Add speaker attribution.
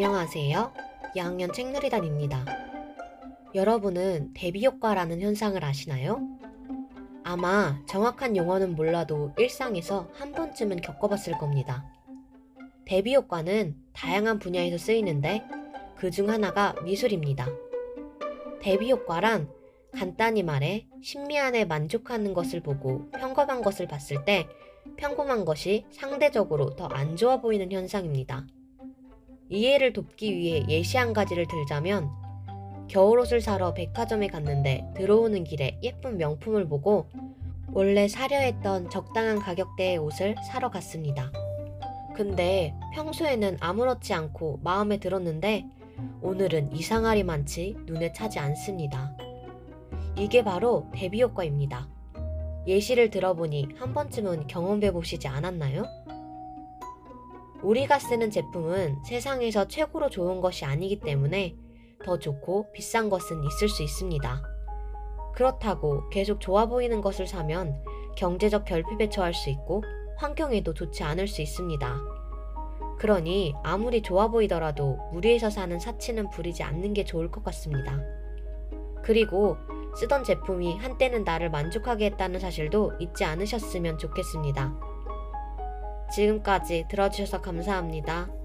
Speaker 1: 안녕하세요. 2학년 책누리단입니다. 여러분은 대비 효과라는 현상을 아시나요? 아마 정확한 용어는 몰라도 일상에서 한 번쯤은 겪어봤을 겁니다. 대비 효과는 다양한 분야에서 쓰이는데 그 중 하나가 미술입니다. 대비 효과란 간단히 말해 심미안에 만족하는 것을 보고 평범한 것을 봤을 때 평범한 것이 상대적으로 더 안 좋아 보이는 현상입니다. 이해를 돕기 위해 예시 한 가지를 들자면 겨울옷을 사러 백화점에 갔는데 들어오는 길에 예쁜 명품을 보고 원래 사려 했던 적당한 가격대의 옷을 사러 갔습니다. 근데 평소에는 아무렇지 않고 마음에 들었는데 오늘은 이상하리 많지 눈에 차지 않습니다. 이게 바로 대비 효과입니다. 예시를 들어보니 한 번쯤은 경험해 보시지 않았나요? 우리가 쓰는 제품은 세상에서 최고로 좋은 것이 아니기 때문에 더 좋고 비싼 것은 있을 수 있습니다. 그렇다고 계속 좋아 보이는 것을 사면 경제적 결핍에 처할 수 있고 환경에도 좋지 않을 수 있습니다. 그러니 아무리 좋아 보이더라도 무리해서 사는 사치는 부리지 않는 게 좋을 것 같습니다. 그리고 쓰던 제품이 한때는 나를 만족하게 했다는 사실도 잊지 않으셨으면 좋겠습니다. 지금까지 들어주셔서 감사합니다.